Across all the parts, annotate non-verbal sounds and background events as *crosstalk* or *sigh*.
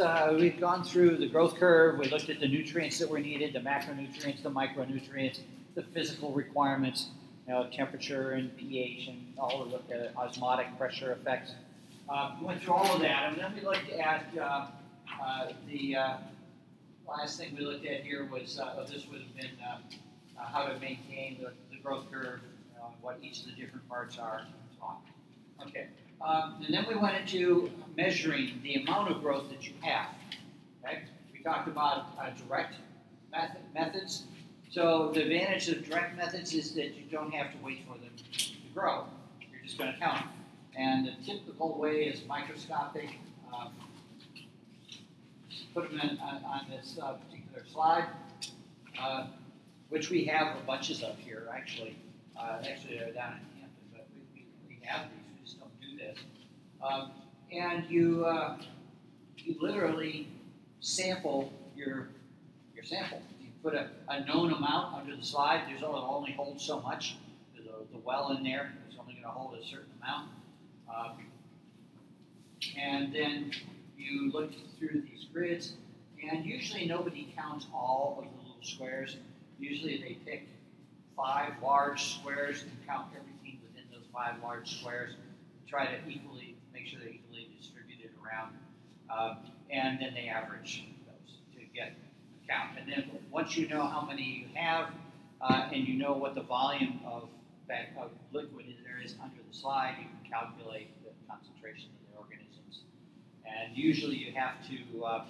uh, we've gone through the growth curve. We looked at the nutrients that were needed, the macronutrients, the micronutrients, the physical requirements, you know, temperature and pH and all of the osmotic pressure effects. Uh, we went through all of that, and then we looked at uh, uh, the uh, last thing we looked at here was uh, this would have been how to maintain the, the growth curve, what each of the different parts are. Okay, um, and then we went into measuring the amount of growth that you have. Okay, we talked about uh, direct method, methods. So the advantage of direct methods is that you don't have to wait for them to grow. You're just going to count. And the typical way is microscopic. Um, put them in, on, on this uh, particular slide, uh, which we have a bunches of here, actually. Uh, actually, they're down in Hampton, but we, we, we have these. We just don't do this. Um, and you uh, you literally sample your your sample. You put a, a known amount under the slide. There's only, only hold so much. The well in there is only going to hold a certain amount. Um, and then you look through these grids, and usually nobody counts all of the little squares. Usually they pick five large squares and count everything within those five large squares. Try to equally make sure they're equally distributed around, um, and then they average those to get a count. And then once you know how many you have, uh, and you know what the volume of, of liquid there is under the slide, you can calculate the concentration of the organisms. and usually you have to uh,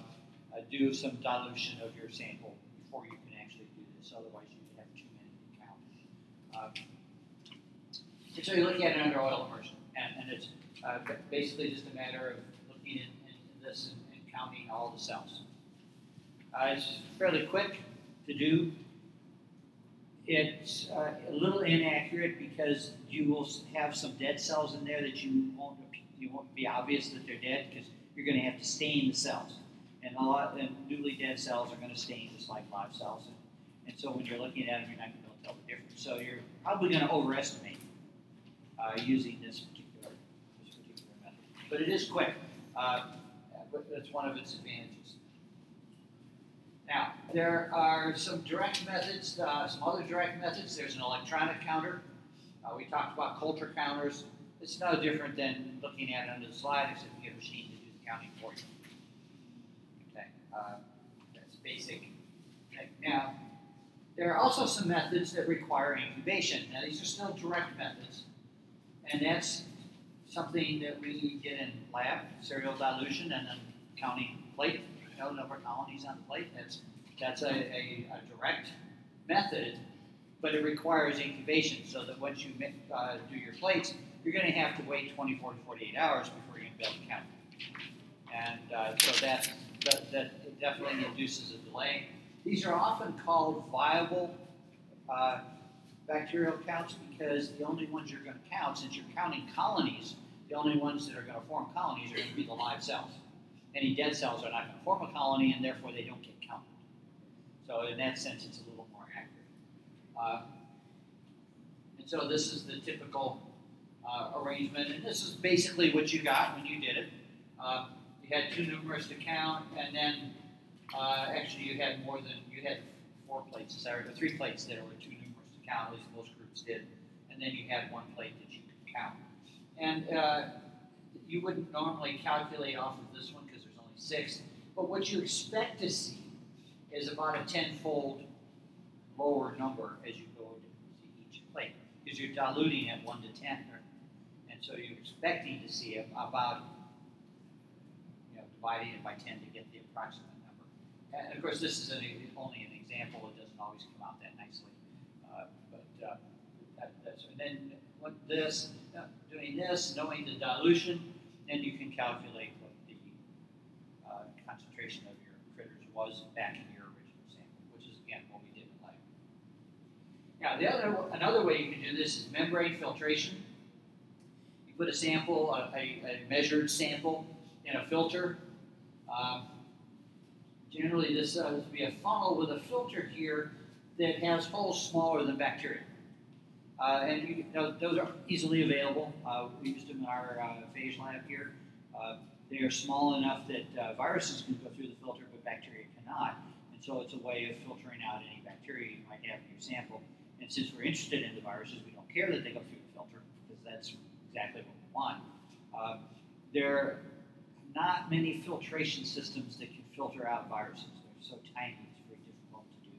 do some dilution of your sample before you can actually do this. Otherwise, you have too many to count. Um, so you're looking at it under oil immersion, and, and it's uh, basically just a matter of looking in, in this and, and, counting all the cells. Uh, it's fairly quick to do. It's uh, a little inaccurate because you will have some dead cells in there that you won't you won't be obvious that they're dead because you're going to have to stain the cells. And a lot and newly dead cells are going to stain just like live cells. And, and so when you're looking at them, you're not going to be able to tell the difference. So you're probably going to overestimate uh, using this. But it is quick. Uh, that's one of its advantages. Now, there are some direct methods, uh, some other direct methods. There's an electronic counter. Uh, we talked about Coulter counters. It's no different than looking at it under the slide, except you get a machine to do the counting for you. Okay, uh, that's basic. Okay. Now, there are also some methods that require incubation. Now, these are still direct methods, and that's something that we get in lab, serial dilution, and then counting plate, know, number of colonies on the plate. That's that's a, a, a direct method, but it requires incubation so that once you uh, do your plates, you're going to have to wait 24 to 48 hours before you can to be count and uh, so that, that, that, definitely induces a delay. These are often called viable uh, bacterial counts because the only ones you're going to count, since you're counting colonies, the only ones that are going to form colonies are going to be the live cells. Any dead cells are not going to form a colony, and therefore they don't get counted. So in that sense, it's a little more accurate. Uh, and so this is the typical uh, arrangement, and this is basically what you got when you did it. Uh, had too numerous to count, and then uh, actually you had more than you had four plates, or three plates that were too numerous At most groups did, and then you had one plate that you could count. And uh, you wouldn't normally calculate off of this one because there's only six, but what you expect to see is about a tenfold lower number as you go to each plate because you're diluting at one to ten, and so you're expecting to see about dividing it by 10 to get the approximate number. And of course, this is an, only an example. It doesn't always come out that nicely. Uh, that, that's, and then what this, uh, doing this, knowing the dilution, then you can calculate what the uh, concentration of your critters was back in your original sample, which is again what we did in life. Now, the other another way you can do this is membrane filtration. You put a sample, a, a, a measured sample, in a filter um, generally, this uh, would be a funnel with a filter here that has holes smaller than bacteria. Uh, and those are easily available. Uh, we used them in our uh, phage lab here. Uh, they are small enough that uh, viruses can go through the filter, but bacteria cannot. And so it's a way of filtering out any bacteria you might have in your sample. And since we're interested in the viruses, we don't care that they go through the filter because that's exactly what we want. Um, there are not many filtration systems that can filter out viruses. They're so tiny, it's very difficult to do.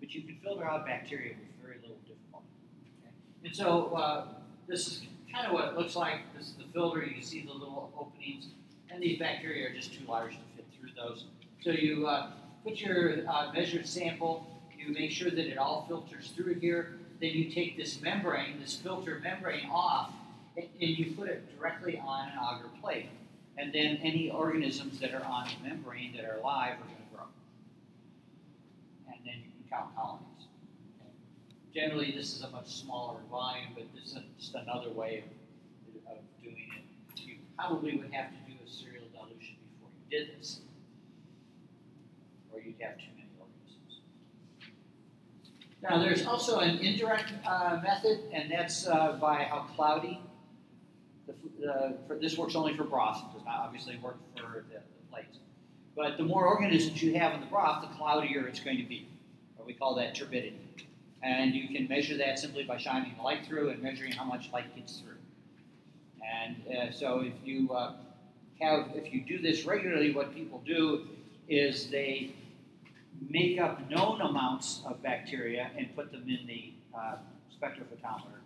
But you can filter out bacteria with very little difficulty. And so uh, this is kind of what it looks like. This is the filter. You see the little openings, and these bacteria are just too large to fit through those. So you uh, put your uh, measured sample. You make sure that it all filters through here. Then you take this membrane, this filter membrane off, and, and you put it directly on an agar plate. And then any organisms that are on the membrane that are alive are going to grow. And then you can count colonies. Generally, this is a much smaller volume, but this is just another way of, of doing it. You probably would have to do a serial dilution before you did this, or you'd have too many organisms. Now, there's also an indirect uh, method, and that's uh, by how cloudy the, the, for, this works only for broth. It does not obviously work for the, the plates. But the more organisms you have in the broth, the cloudier it's going to be. Or we call that turbidity. And you can measure that simply by shining the light through and measuring how much light gets through. And uh, so if you uh, have, if you do this regularly, what people do is they make up known amounts of bacteria and put them in the uh, spectrophotometer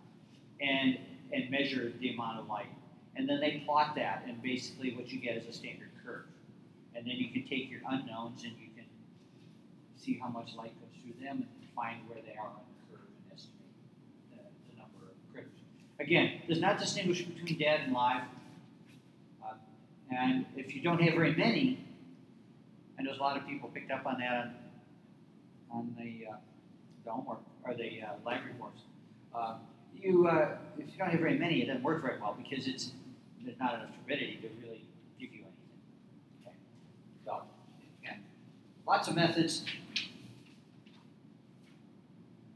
and and measure the amount of light. And then they plot that, and basically what you get is a standard curve. And then you can take your unknowns and you can see how much light goes through them and find where they are on the curve and estimate the, the number of critters. Again, does not distinguish between dead and live. Uh, and if you don't have very many, I know a lot of people picked up on that on, the uh, dome or, or the uh, lab reports. Uh, you, uh, if you don't have very many, it doesn't work very well because it's there's not enough turbidity to really give you anything. Okay. So, again, lots of methods.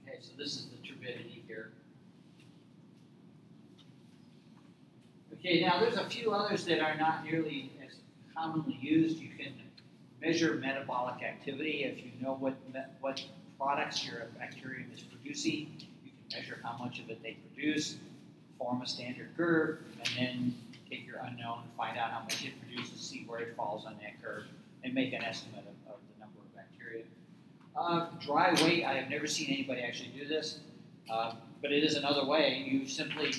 Okay, so this is the turbidity here. Okay, now there's a few others that are not nearly as commonly used. You can measure metabolic activity if you know what what products your bacterium is producing You can measure how much of it they produce, form a standard curve, and then take your unknown, find out how much it produces, see where it falls on that curve, and make an estimate of, of the number of bacteria. Uh, dry weight, I have never seen anybody actually do this, uh, but it is another way. You simply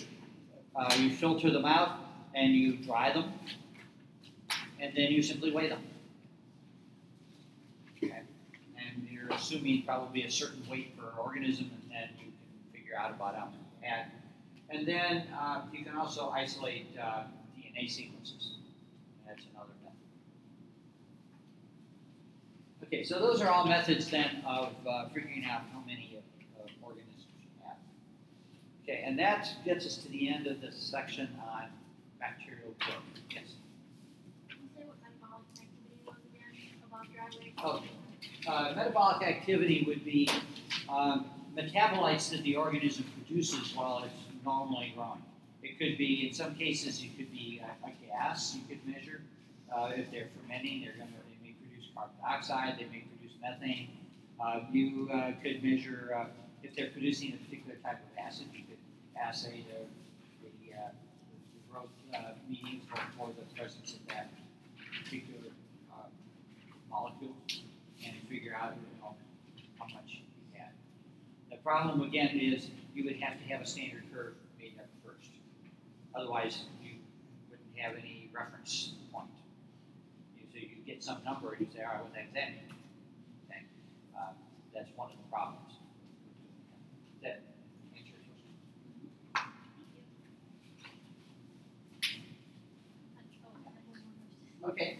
uh, you filter them out and you dry them, and then you simply weigh them. Okay. And you're assuming probably a certain weight per organism, and then you can figure out about how you had. And then uh, you can also isolate uh, DNA sequences. That's another method. Okay, so those are all methods then of uh, figuring out how many of, of organisms you have. Okay, and that gets us to the end of this section on bacterial growth. Yes? Oh, uh, metabolic activity would be um, metabolites that the organism produces while it's normally growing. It could be, in some cases, it could be a, a gas you could measure. Uh, if they're fermenting, they're going to they may produce carbon dioxide, they may produce methane. Uh, you uh, could measure uh, if they're producing a particular type of acid. You could assay the, the, uh, the growth uh, medium for, for, the presence of that particular molecule and figure out you know, how much you had. the problem again is you would have to have a standard curve made up first. Otherwise, you wouldn't have any reference point. So you get some number and you say, all right, what the that? Okay. Uh, that's one of the problems. That answer your question? Okay.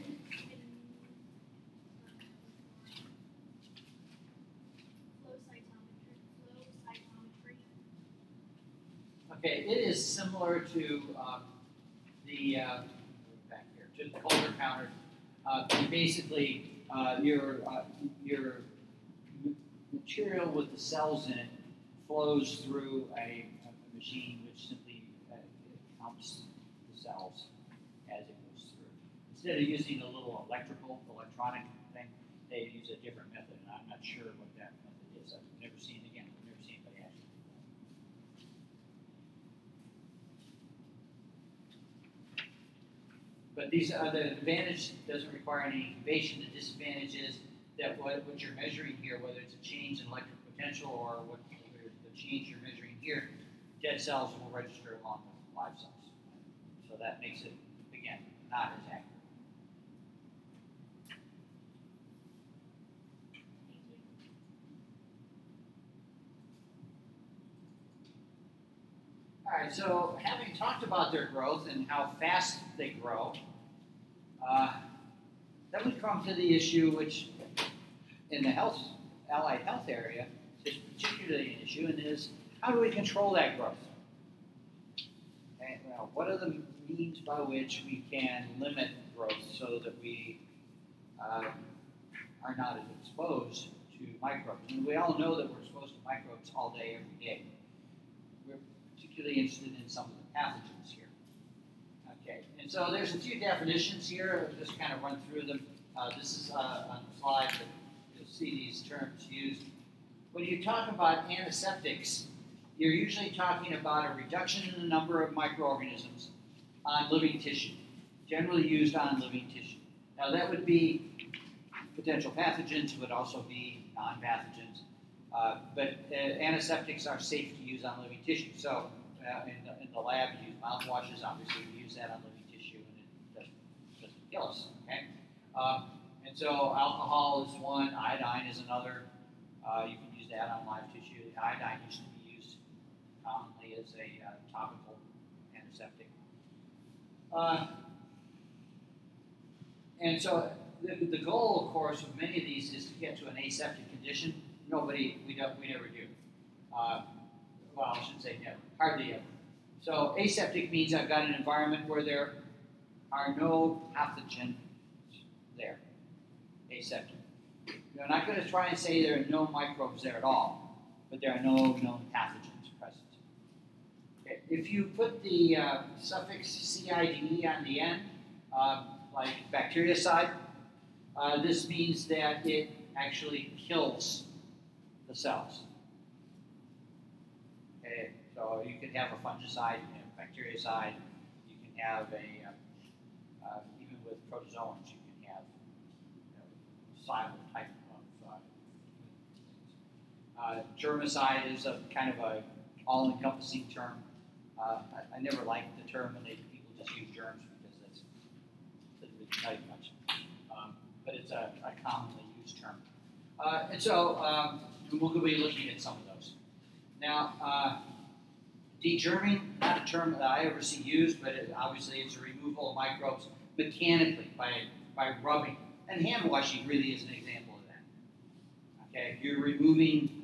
Okay, it is similar to um, the uh, back here to the Coulter counter. Uh, basically, uh, your uh, your material with the cells in it flows through a, a machine which simply uh, counts the cells as it goes through. Instead of using a little electrical, electronic thing, they use a different method, and I'm not sure what that method is. I've never seen, it again, I've never seen anybody actually. But these are the advantage doesn't require any incubation. The disadvantage is that what, what you're measuring here, whether it's a change in electric potential or what the change you're measuring here, dead cells will register along with live cells. So that makes it, again, not as accurate. All right, so having talked about their growth and how fast they grow, uh, then we come to the issue which, in the health, allied health area, is particularly an issue, and is how do we control that growth? And, well, what are the means by which we can limit growth so that we uh, are not as exposed to microbes? We all know that we're exposed to microbes all day, every day. Particularly interested in some of the pathogens here. Okay, and so there's a few definitions here. I'll just kind of run through them. Uh, this is uh, on the slide that you'll see these terms used. When you talk about antiseptics, you're usually talking about a reduction in the number of microorganisms on living tissue, generally used on living tissue. Now that would be potential pathogens, would also be non-pathogens, uh, but uh, antiseptics are safe to use on living tissue. So uh, in, the, in the lab, you use mouthwashes. Obviously, we use that on living tissue, and it doesn't, doesn't kill us. Okay, um, and so alcohol is one, iodine is another. Uh, you can use that on live tissue. Iodine used to be used commonly as a uh, topical antiseptic. Uh, and so the, the goal, of course, of many of these is to get to an aseptic condition. Nobody, we don't, we never do. Well, I shouldn't say never, hardly ever. So aseptic means I've got an environment where there are no pathogens there. Aseptic. I'm not going to try and say there are no microbes there at all, but there are no known pathogens present. If you put the uh, suffix CIDE on the end, uh, like bactericide, uh, this means that it actually kills the cells. You can have a fungicide, you can have a bactericide, you can have a, uh, uh, even with protozoans, you can have you know, type of. Uh, uh, germicide is a kind of a all-encompassing term. Uh, I, I, never liked the term, and they, people just use germs because that's doesn't really tell you much. Um, but it's a, a, commonly used term. Uh, and so um, we'll be looking at some of those. Now, uh, degerming, not a term that I ever see used, but it, obviously it's a removal of microbes mechanically by, by rubbing. And hand washing really is an example of that. Okay, you're removing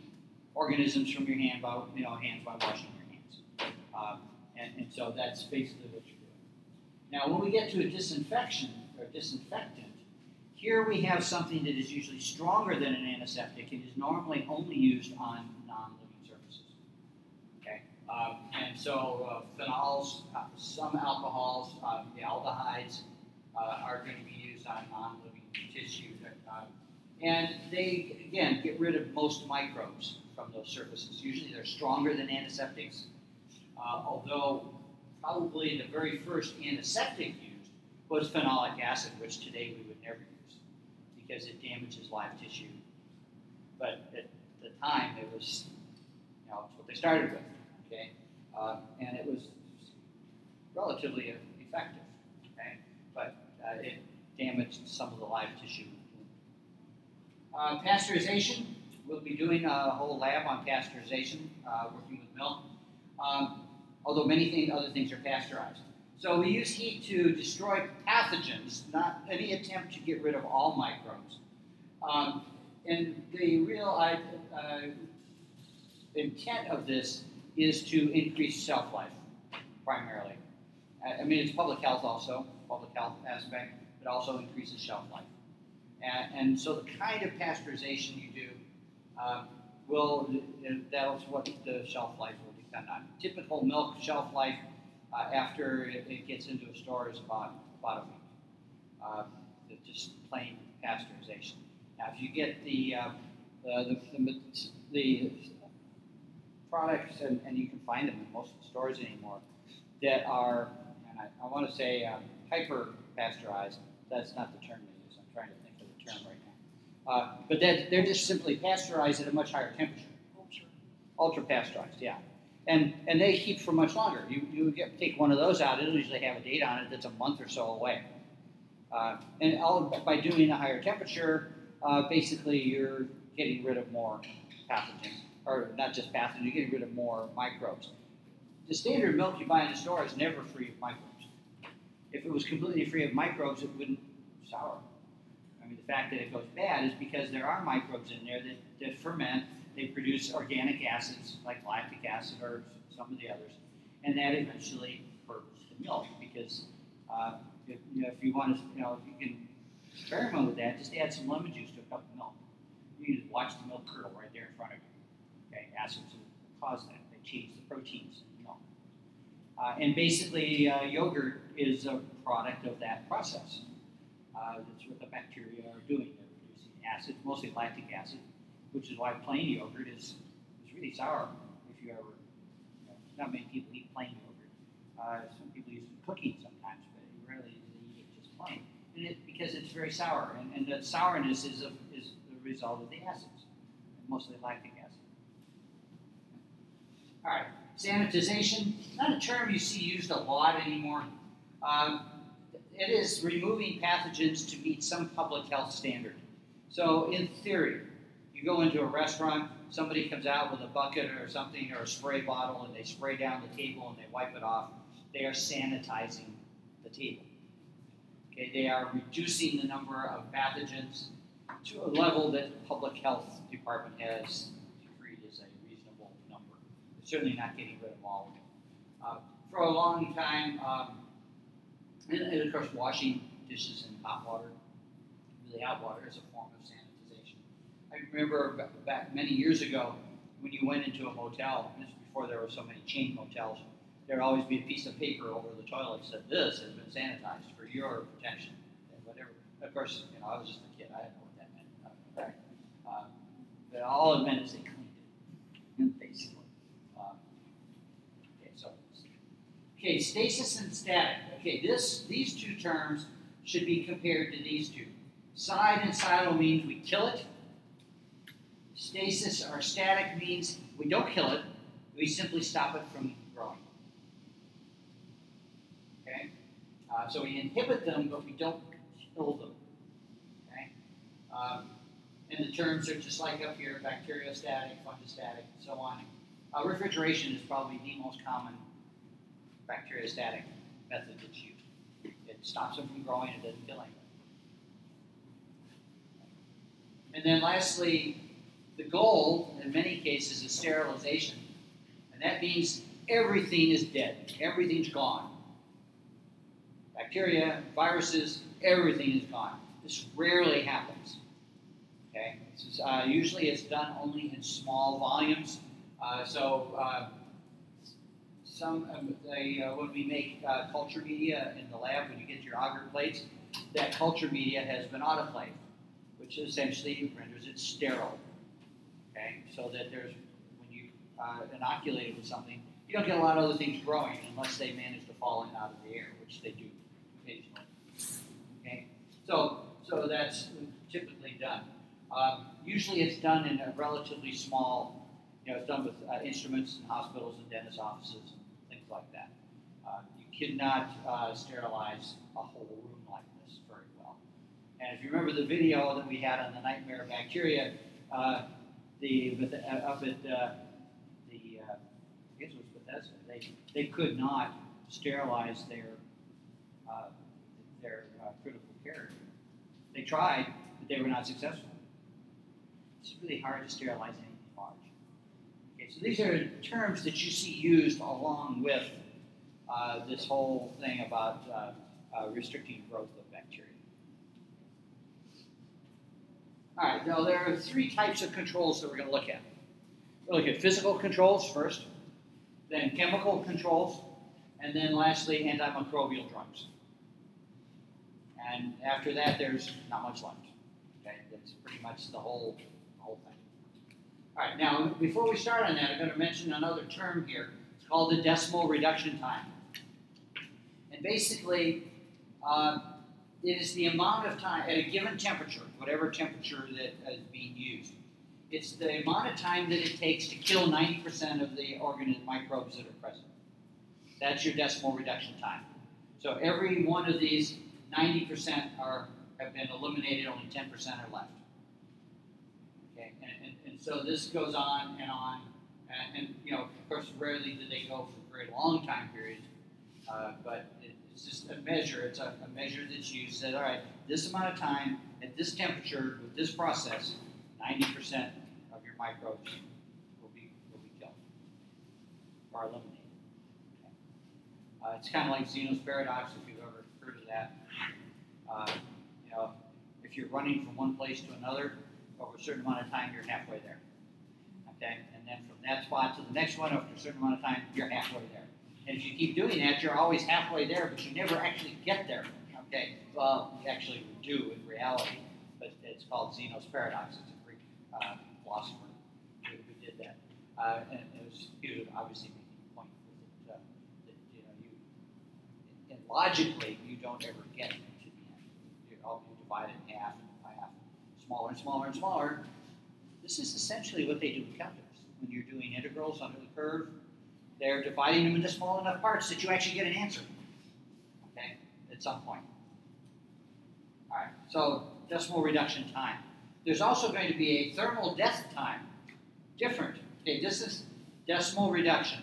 organisms from your hand by, you know, hands by washing your hands. Um, and, and so that's basically what you're doing. Now, when we get to a disinfection or disinfectant, here we have something that is usually stronger than an antiseptic and is normally only used on um, and so uh, phenols, uh, some alcohols, um, the aldehydes uh, are going to be used on non-living tissue, uh, and they again get rid of most microbes from those surfaces. Usually, they're stronger than antiseptics, uh, although probably the very first antiseptic used was phenolic acid, which today we would never use because it damages live tissue. But at the time, it was, you know, what they started with, okay? Uh, and it was relatively effective, okay? But uh, it damaged some of the live tissue. Uh, pasteurization, we'll be doing a whole lab on pasteurization, uh, working with milk. Um, although many things, other things are pasteurized. So we use heat to destroy pathogens, not any attempt to get rid of all microbes. Um, and the real uh, intent of this is to increase shelf life, primarily. I mean, it's public health also, public health aspect, but also increases shelf life. And, and so the kind of pasteurization you do uh, will, that's what the shelf life will depend on. Typical milk shelf life uh, after it, it, gets into a store is about, about a week. uh, just plain pasteurization. Now, if you get the uh, the, the, the, products, and, and you can find them in most stores anymore, that are, and I, I want to say um, hyper pasteurized. That's not the term they use. I'm trying to think of the term right now. Uh, but that, they're just simply pasteurized at a much higher temperature. Ultra pasteurized, yeah. And, and they keep for much longer. You, you get, take one of those out, it'll usually have a date on it that's a month or so away. Uh, and all, by doing a higher temperature, uh, basically you're getting rid of more pathogens, or not just pathogens, you're getting rid of more microbes. The standard milk you buy in the store is never free of microbes. If it was completely free of microbes, it wouldn't sour. I mean, the fact that it goes bad is because there are microbes in there that, that ferment. They produce organic acids like lactic acid or some of the others, and that eventually hurts the milk because uh, if, you know, if you want to, you know, if you can experiment with that, just add some lemon juice to a cup of milk. You can just watch the milk curdle right there in front of you. Acids cause that. They change the proteins in milk. Uh, and basically, uh, yogurt is a product of that process. Uh, that's what the bacteria are doing. They're producing acids, mostly lactic acid, which is why plain yogurt is, is really sour. If you ever, you know, not many people eat plain yogurt. Uh, some people use it in cooking sometimes, but rarely do they eat it just plain. And it, because it's very sour, and, and the sourness is a, is the result of the acids, mostly lactic. All right, sanitization, not a term you see used a lot anymore. Um, it is removing pathogens to meet some public health standard. So, in theory, you go into a restaurant, somebody comes out with a bucket or something or a spray bottle and they spray down the table and they wipe it off. They are sanitizing the table. Okay, they are reducing the number of pathogens to a level that the public health department has decreed as a reasonable number. They're certainly not getting rid of all of. Uh, for a long time, um, and, and, of course, washing dishes in hot water, really hot water, is a form of sanitization. I remember back many years ago when you went into a motel, this before there were so many chain motels, there would always be a piece of paper over the toilet that said, This has been sanitized for your protection. And whatever. Of course, you know, I was just a kid, I didn't know what that meant. Uh, but all it meant is they cleaned it, basically. Um, okay, so, okay, stasis and static. Okay, this these two terms should be compared to these two. Side and cidal means we kill it. Stasis or static means we don't kill it, we simply stop it from growing. Okay? Uh, so we inhibit them, but we don't kill them. Okay? Um, and the terms are just like up here bacteriostatic, fungistatic, and so on. Uh, refrigeration is probably the most common bacteriostatic method that's used. It stops them from growing, it doesn't kill anything. And then lastly, the goal in many cases is sterilization. And that means everything is dead, everything's gone. Bacteria, viruses, everything is gone. This rarely happens. Okay, is, uh, usually it's done only in small volumes. Uh, so uh, some um, they, uh, when we make uh, culture media in the lab, when you get your agar plates, that culture media has been autoclaved, which essentially renders it sterile. Okay, so that there's when you uh, inoculate it with something, you don't get a lot of other things growing unless they manage to fall in out of the air, which they do occasionally. Okay, so so that's typically done. Um, usually, it's done in a relatively small. You know, it's done with uh, instruments in hospitals and dentist offices like that. Uh, you cannot uh, sterilize a whole room like this very well. And if you remember the video that we had on the nightmare bacteria, uh, the, uh, up at uh, the, I guess it was Bethesda, they, they could not sterilize their, their critical care. They tried, but they were not successful. It's really hard to sterilize anything so these are terms that you see used along with uh, this whole thing about uh, uh, restricting growth of bacteria. All right, now there are three types of controls that we're going to look at. We'll look at physical controls first, then chemical controls, and then lastly antimicrobial drugs. And after that, there's not much left. Okay, that's pretty much the whole. All right, now before we start on that, I'm going to mention another term here. It's called the decimal reduction time. And basically, uh, it is the amount of time at a given temperature, whatever temperature that is being used. It's the amount of time that it takes to kill 90% of the organism microbes that are present. That's your decimal reduction time. So every one of these 90% are have been eliminated, only 10% are left. Okay, and, and, and so this goes on and on, and, and you know, of course, rarely do they go for very long time periods, uh, but it, it's just a measure. It's a, a measure that's used that all right, this amount of time at this temperature with this process, 90% of your microbes will be will be killed or eliminated. Uh, it's kind of like Zeno's paradox, if you've ever heard of that. Uh, you know, if you're running from one place to another over a certain amount of time, you're halfway there. Okay, and then from that spot to the next one, after a certain amount of time, you're halfway there. And if you keep doing that, you're always halfway there, but you never actually get there. Okay, well, actually, we do in reality, but it's called Zeno's paradox. It's a Greek uh, philosopher who, who did that, uh, and it was he was obviously making the point that you know you, logically, you don't ever get to the end. You, oh, you divide it in half, smaller and smaller and smaller. This is essentially what they do with calculus. When you're doing integrals under the curve, they're dividing them into small enough parts that you actually get an answer. Okay, at some point. All right, so decimal reduction time. There's also going to be a thermal death time. Different. Okay, this is decimal reduction.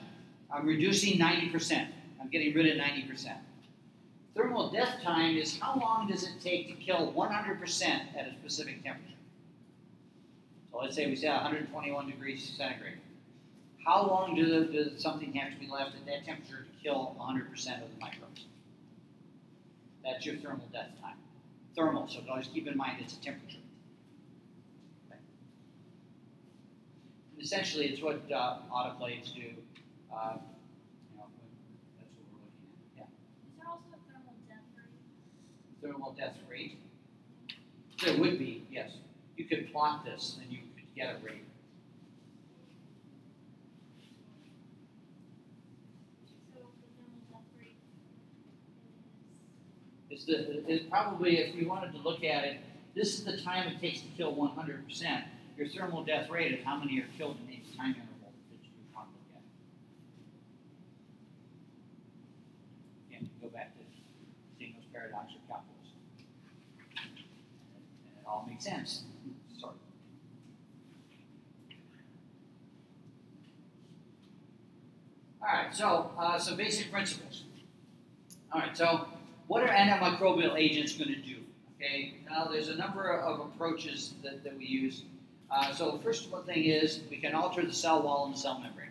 I'm reducing 90%. I'm getting rid of 90%. Thermal death time is how long does it take to kill 100% at a specific temperature? So let's say we say 121 degrees centigrade. How long do the, does something have to be left at that temperature to kill 100% of the microbes? That's your thermal death time. Thermal, so always keep in mind it's a temperature. Okay. essentially, it's what uh, autoclaves do. Uh, thermal death rate? There would be, yes. You could plot this and you could get a rate. Is the, it probably, if you wanted to look at it, this is the time it takes to kill 100%. Your thermal death rate is how many are killed in each time interval that you want to look at. Again, go back to Zeno's paradox of calculus all make sense. Sorry. All right, so uh, some basic principles. All right, so what are antimicrobial agents going to do? Okay, now there's a number of approaches that, that we use. Uh, so the first one thing is we can alter the cell wall and the cell membrane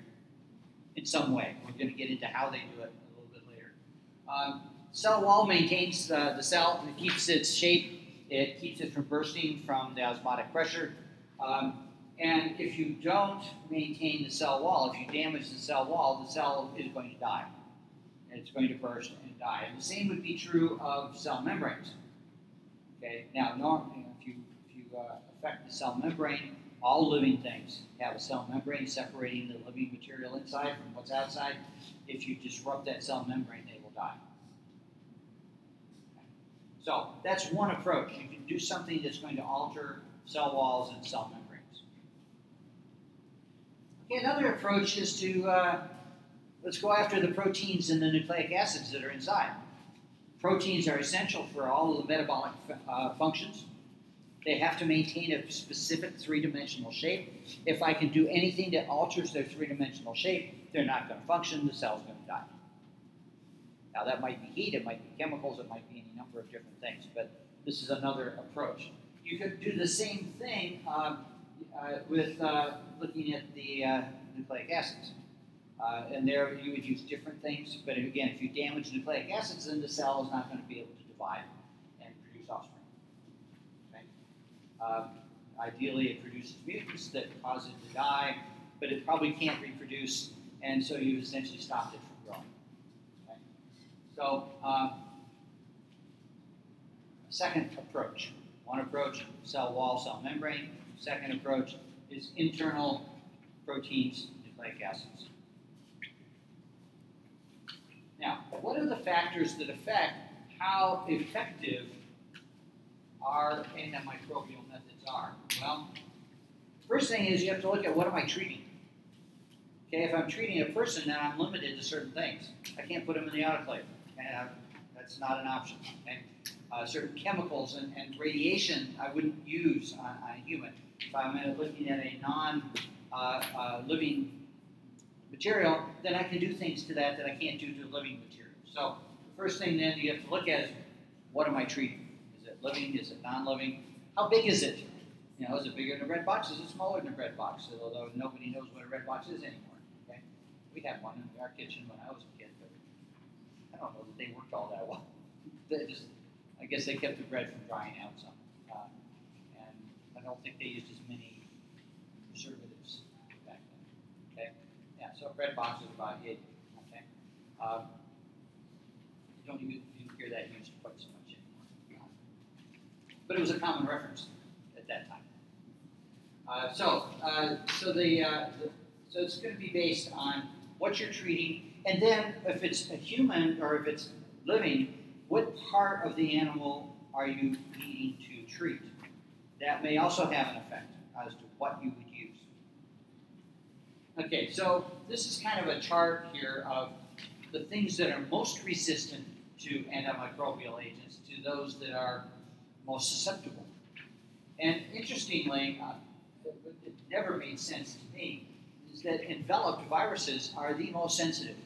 in some way. We're going to get into how they do it a little bit later. Um, cell wall maintains uh, the cell and it keeps its shape it keeps it from bursting from the osmotic pressure. Um, and if you don't maintain the cell wall, if you damage the cell wall, the cell is going to die. It's going to burst and die. And the same would be true of cell membranes. Okay. Now, normally, if you if you uh, affect the cell membrane, all living things have a cell membrane separating the living material inside from what's outside. If you disrupt that cell membrane, they will die. So that's one approach. You can do something that's going to alter cell walls and cell membranes. Okay, another approach is to uh, let's go after the proteins and the nucleic acids that are inside. Proteins are essential for all of the metabolic uh, functions. They have to maintain a specific three-dimensional shape. If I can do anything that alters their three-dimensional shape, they're not going to function. The cell's going to die. Now, that might be heat, it might be chemicals, it might be any number of different things, but this is another approach. You could do the same thing uh, uh, with uh, looking at the uh, nucleic acids. Uh, and there you would use different things, but again, if you damage nucleic acids, then the cell is not going to be able to divide and produce offspring. Okay? Um, ideally, it produces mutants that cause it to die, but it probably can't reproduce, and so you've essentially stopped it. So, um, second approach. One approach, cell wall, cell membrane. Second approach is internal proteins, nucleic acids. Now, what are the factors that affect how effective our antimicrobial methods are? Well, first thing is you have to look at what am I treating? Okay, if I'm treating a person, then I'm limited to certain things. I can't put them in the autoclave. And that's not an option. Okay? Uh, certain chemicals and, and, radiation I wouldn't use on, on, a human. If I'm looking at a non uh, uh, living material, then I can do things to that that I can't do to a living material. So the first thing then you have to look at is what am I treating? Is it living? Is it non-living? How big is it? You know, is it bigger than a red box? Is it smaller than a red box? Although nobody knows what a red box is anymore. Okay, we had one in our kitchen when I was a kid, don't know that they worked all that well. *laughs* they just, I guess they kept the bread from drying out some, uh, and I don't think they used as many preservatives back then. Okay, yeah. So bread box is about it. Okay, um, you don't even hear that used quite so much anymore. But it was a common reference at that time. Uh, so, uh, so the, uh, the so it's going to be based on what you're treating, and then if it's a human or if it's living, what part of the animal are you needing to treat? That may also have an effect as to what you would use. Okay, so this is kind of a chart here of the things that are most resistant to antimicrobial agents to those that are most susceptible. And interestingly, uh, it, never made sense to me is that enveloped viruses are the most sensitive.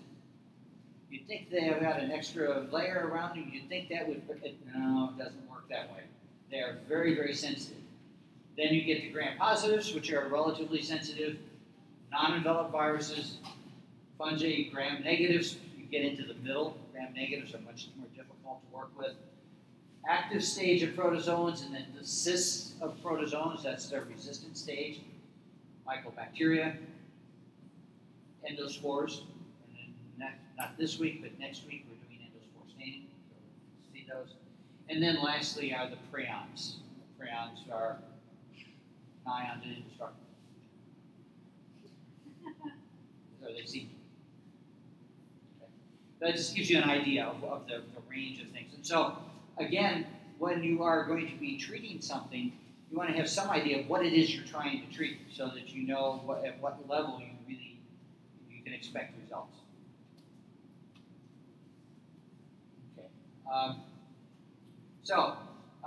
You'd think they have got an extra layer around them, you'd think that would, no, it doesn't work that way. They are very, very sensitive. Then you get the gram positives, which are relatively sensitive, non enveloped viruses, fungi, gram negatives, you get into the middle. Gram negatives are much more difficult to work with. Active stage of protozoans, and then the cysts of protozoans, that's their resistant stage. Mycobacteria, endospores. And not, this week, but next week we're doing endospore staining. So see those. And then lastly are the prions. The prions are nigh on indestructible. *laughs* so they seem okay. That just gives you an idea of, of the, the range of things. And so, again, when you are going to be treating something, you want to have some idea of what it is you're trying to treat so that you know what, at what level you really you can expect results. Okay. Um, so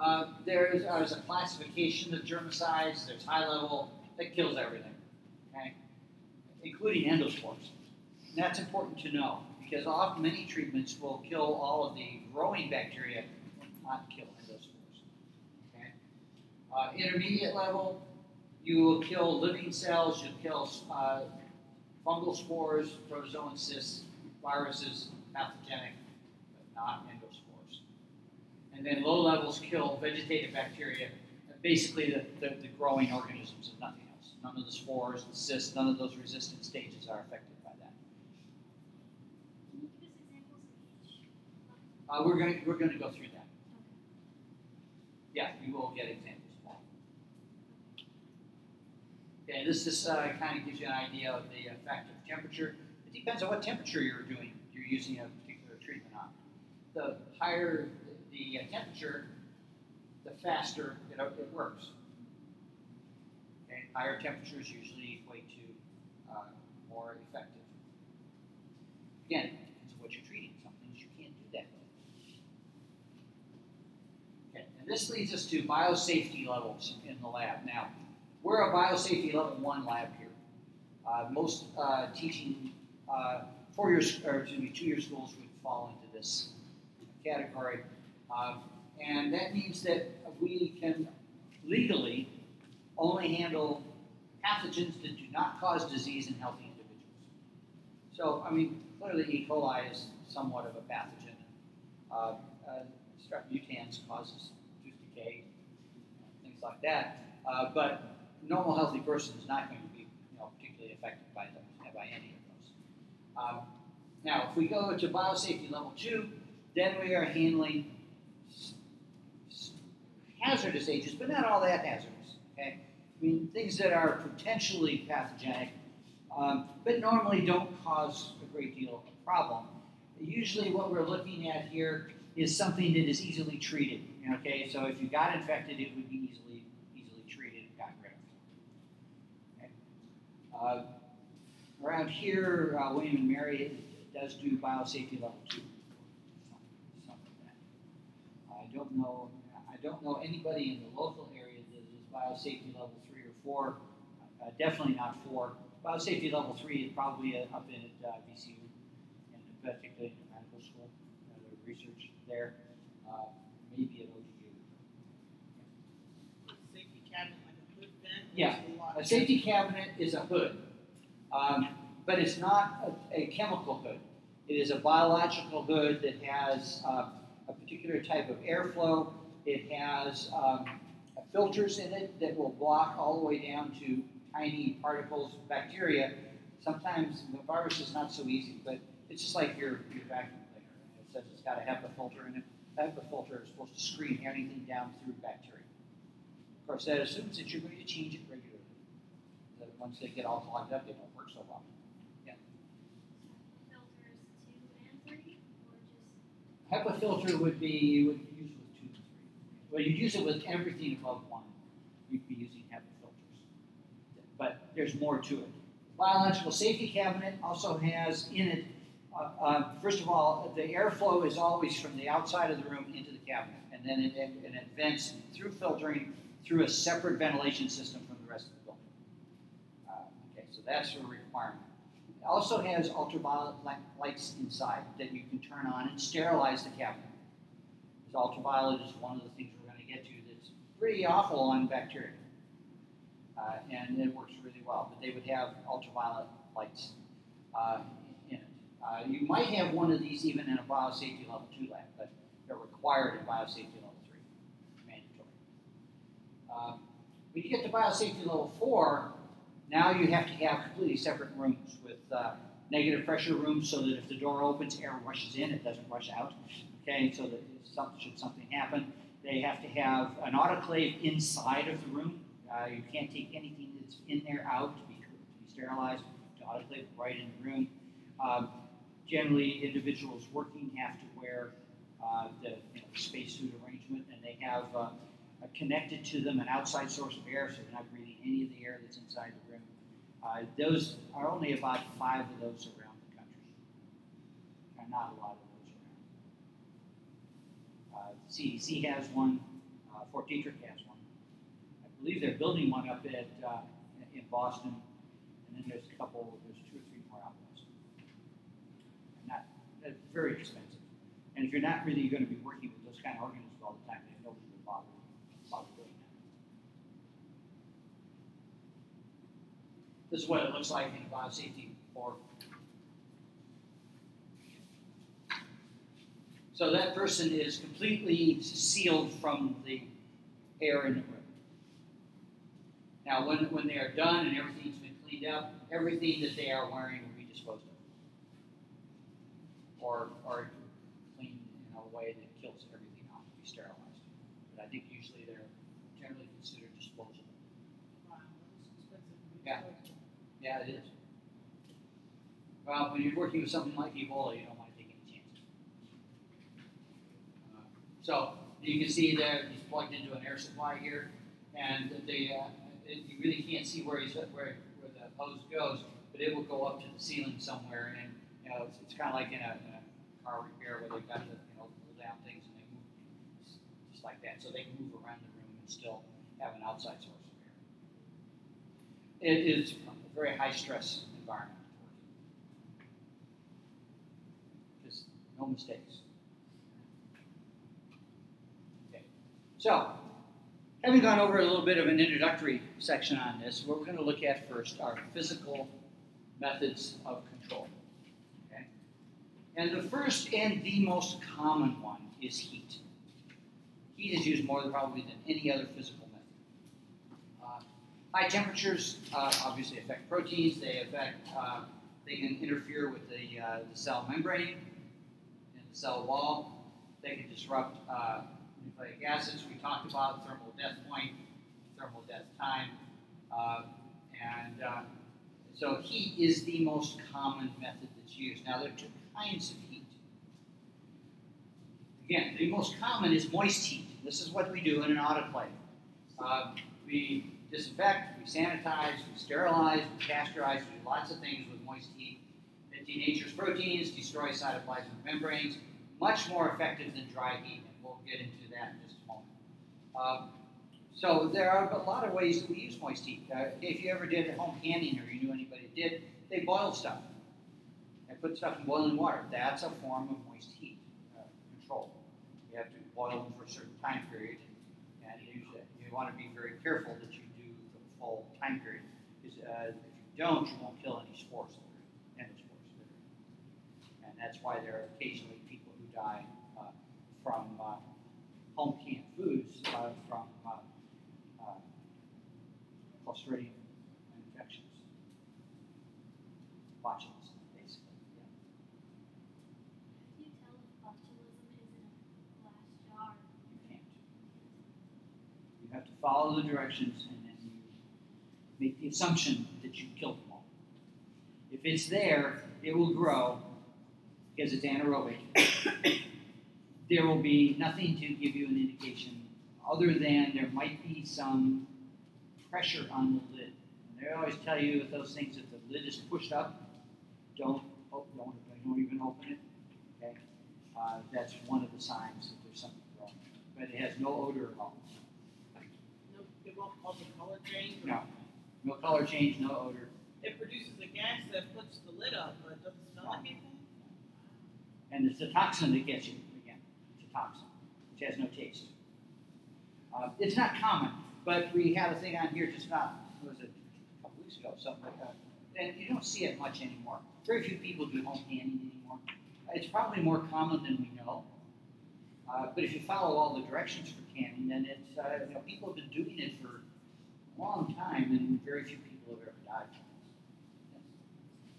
uh, there's, uh, a classification of germicides. There's high level that kills everything, okay, including endospores. And that's important to know because often many treatments will kill all of the growing bacteria, not kill endospores. Okay. Uh, intermediate level, you will kill living cells. You'll kill uh, fungal spores, protozoan cysts, viruses, pathogenic, but not endospores. And then low levels kill vegetative bacteria, basically the, the, the growing organisms and nothing else. None of the spores, the cysts, none of those resistant stages are affected by that. Can you give us examples of each? Uh, we're going we're going to go through that. Yeah, you will get examples. Okay, this this uh, kind of gives you an idea of the effect of temperature. It depends on what temperature you're doing. You're using a particular treatment on. The higher the, temperature, the faster it, it works. Okay, higher temperatures usually equate to uh, more effective. Again, it depends on what you're treating. Some things you can't do that. Okay, and this leads us to biosafety levels in the lab. Now, we're a biosafety level one lab here. Uh, most uh, teaching uh, four years or excuse me, two year schools would fall into this category, um, and that means that we can legally only handle pathogens that do not cause disease in healthy individuals. So, I mean, clearly E. coli is somewhat of a pathogen. Uh, uh, strep mutans causes tooth decay, things like that. Uh, but normal healthy person is not going to be you know, particularly affected by those, by any of those. Um, now, if we go to biosafety level two, then we are handling hazardous agents, but not all that hazardous. Okay, I mean things that are potentially pathogenic, um, but normally don't cause a great deal of problem. Usually, what we're looking at here is something that is easily treated. Okay, so if you got infected, it would be easily easily treated and gotten rid of. Okay. Uh, around here, uh, William and Mary does do biosafety level two. Something like that. I don't know. I don't know anybody in the local area that is biosafety level three or four. Uh, definitely not four. Biosafety level three is probably uh, up in at uh, VCU, and particularly in the medical school. Uh, the research there, uh, maybe at ODU. Safety cabinet like a hood vent? Yeah? A safety cabinet is a hood, um, but it's not a, a chemical hood. It is a biological hood that has uh, a particular type of airflow. It has um, filters in it that will block all the way down to tiny particles of bacteria. Sometimes the virus is not so easy, but it's just like your, your vacuum cleaner. It says it's got a HEPA filter in it. That HEPA filter is supposed to screen anything down through bacteria. Of course, that assumes that you're going to change it regularly. That once they get all clogged up, they don't work so well. Filters two and three, or just HEPA filter would be you would use with two and three. Well, you'd use it with everything above one. You'd be using HEPA filters, but there's more to it. Biological safety cabinet also has in it. Uh, uh, first of all, the airflow is always from the outside of the room into the cabinet, and then it, it, it vents through filtering through a separate ventilation system from the rest of the building. Uh, okay, so that's a requirement. It also has ultraviolet lights inside that you can turn on and sterilize the cabinet. Because ultraviolet is one of the things we're going to get to that's pretty awful on bacteria. Uh, and it works really well, but they would have ultraviolet lights uh, in it. Uh, you might have one of these even in a biosafety level 2 lab, but they're required in biosafety level 3, mandatory. Um, when you get to biosafety level 4, now you have to have completely separate rooms with uh, negative pressure rooms so that if the door opens, air rushes in, it doesn't rush out. Okay, so that if some, should something happen, they have to have an autoclave inside of the room. Uh, you can't take anything that's in there out to be, to be sterilized, to autoclave right in the room. Um, generally, individuals working have to wear uh, the you know, spacesuit arrangement, and they have uh, uh, connected to them an outside source of air, so they're not breathing any of the air that's inside the room. Uh, those are only about five of those around the country. Not a lot of. Uh, CDC has one. Uh, Fort Detrick has one. I believe they're building one up at uh, in Boston, and then there's a couple. There's two or three more out west. Not they're very expensive. And if you're not really going to be working with those kind of organisms all the time, then nobody would bother, bother doing that. This is what it looks like in a biosafety for. So that person is completely sealed from the air in the room. Now, when, when they are done and everything's been cleaned up, everything that they are wearing will be disposed of. Or, or cleaned in a way that kills everything off, to be sterilized. But I think usually they're generally considered disposable. Yeah. Yeah, it is. Well, when you're working with something like Ebola, you don't want to take any chances. Uh, So, you can see there, he's plugged into an air supply here, and the, uh, it- you really can't see where he's, where, where the hose goes, but it will go up to the ceiling somewhere, and, you know, it's, it's kind of like in a, in a car repair where they've got the, you know, pull down things and they move, just like that, so they can move around the room and still have an outside source of air. It is a very high stress environment. Just no mistakes. So, having gone over a little bit of an introductory section on this, what we're going to look at first are physical methods of control. Okay? And the first and the most common one is heat. Heat is used more than probably than any other physical method. Uh, High temperatures uh, obviously affect proteins. They affect. Uh, they can interfere with the, uh, the cell membrane and the cell wall. They can disrupt uh, nucleic acids, we talked about thermal death point, thermal death time, uh, and uh, so heat is the most common method that's used. Now, there are two kinds of heat. Again, the most common is moist heat. This is what we do in an autoclave. Uh, we disinfect, we sanitize, we sterilize, we pasteurize, we do lots of things with moist heat. It denatures proteins, destroys cytoplasmic membranes, much more effective than dry heat, and we'll get into that in just a moment. Um, so there are a lot of ways that we use moist heat. Uh, if you ever did home canning or you knew anybody that did, they boil stuff. They put stuff in boiling water. That's a form of moist heat uh, control. You have to boil them for a certain time period, and you, you want to be very careful that you do the full time period. Because uh, if you don't, you won't kill any spores that are are. And that's why there are occasionally die uh, from uh, home canned foods uh, from uh, uh, Clostridium infections. Botulism, basically. Yeah. Can you tell if botulism is in a glass jar? You can't. You have to follow the directions and then you make the assumption that you killed them all. If it's there, it will grow because it's anaerobic. there will be nothing to give you an indication other than there might be some pressure on the lid. And they always tell you with those things if the lid is pushed up, don't oh, don't, don't even open it. Okay, uh, that's one of the signs that there's something wrong. But it has no odor at all. No, it won't cause a color change. No. No color change, no odor. It produces a gas that puts the lid up, but it doesn't smell like anything. And it's the toxin that gets you again. It's a toxin, which has no taste. Uh, it's not common, but we had a thing on here just not, what was it, a couple weeks ago, something like that. And you don't see it much anymore. Very few people do home canning anymore. It's probably more common than we know. Uh, but if you follow all the directions for canning, then it's, uh, you know, people have been doing it for a long time and very few people have ever died from it.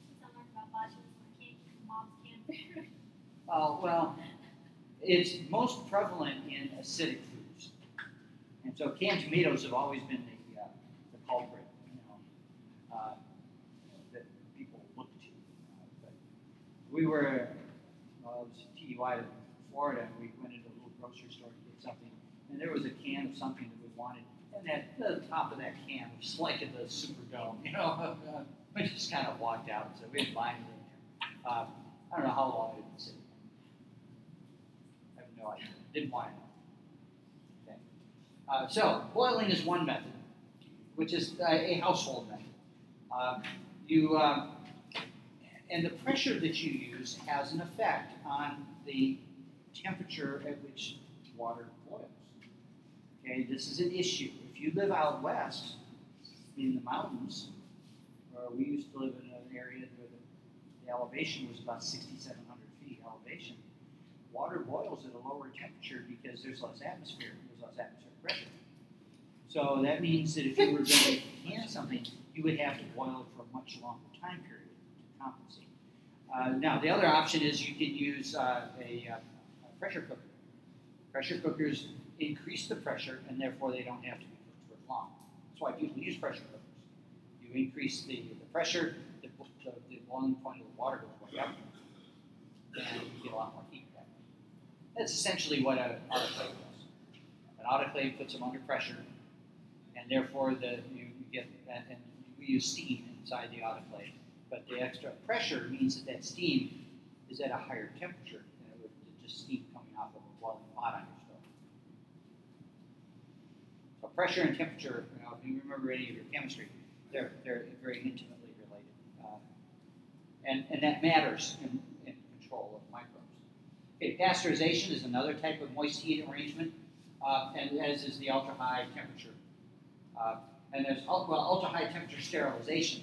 Since I'm learning about botulism, I can't keep mom's canned food. Oh, well, it's most prevalent in acidic foods. And so canned tomatoes have always been the, uh, the culprit, you know, uh, that people look to. Uh, but we were, well, it was TUI to Florida, and we went into a little grocery store to get something, and there was a can of something that we wanted, and at the top of that can was like the Superdome, *laughs* you know. we just kind of walked out so we didn't buy anything. Uh, I don't know how long it had. I no idea. Didn't want to. Okay. Uh, so boiling is one method, which is uh, a household method. Uh, you uh, and the pressure that you use has an effect on the temperature at which water boils. Okay, this is an issue. If you live out west in the mountains, or we used to live in an area where the, the elevation was about 6,700 feet elevation, water boils at a lower temperature because there's less atmosphere, there's less atmospheric pressure. So that means that if you were going to can something, you would have to boil it for a much longer time period to compensate. Uh, now, the other option is you can use uh, a, uh, a pressure cooker. Pressure cookers increase the pressure, and therefore they don't have to be cooked for long. That's why people use pressure cookers. You increase the, the pressure, the, the, the boiling point of the water goes way up, and you get a lot more. That's essentially what an autoclave does. An autoclave puts them under pressure, and therefore the, you, get and, we use steam inside the autoclave. But the extra pressure means that that steam is at a higher temperature than it would just steam coming off of a boiling pot on your stove. So pressure and temperature, you know, if you remember any of your chemistry, they're, they're very intimately related. Uh, and, and that matters in control of microbes. Okay, pasteurization is another type of moist heat arrangement, uh, and as is the ultra high temperature. Uh, and there's well, ultra high temperature sterilization.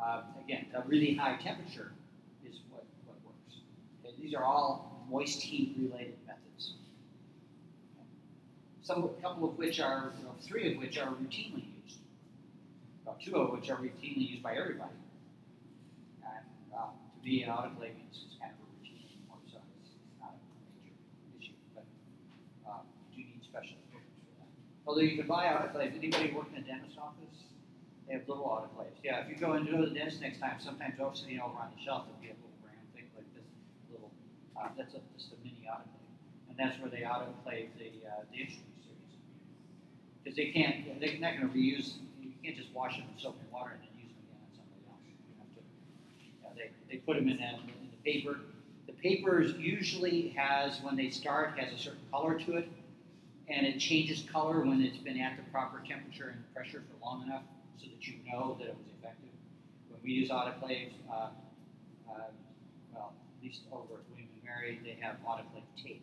Uh, again, a really high temperature is what, what works. Okay, these are all moist heat related methods. Some, a couple of which are, you know, three of which are routinely used. Two of which are routinely used by everybody. And um, to be an autoclave is is kind of a routine anymore, so it's, it's not a major issue. But uh, Although you can buy autoclaves, anybody working in a dentist office, they have little autoclaves. Yeah, if you go and go to the dentist next time, sometimes sitting over on the shelf, there'll be a little brand thing like this, little, uh, that's a, just a mini autoclave. And that's where they autoclave the, uh, the instrument series. Because they can't, they're not gonna reuse, you can't just wash them in soap and water and then use them again on somebody else. You have to, yeah, they, they put them in that, in the paper. The paper usually has, when they start, has a certain color to it, and it changes color when it's been at the proper temperature and pressure for long enough, so that you know that it was effective. When we use autoclaves, uh, uh, well, at least over at William Mary, they have autoclave tape.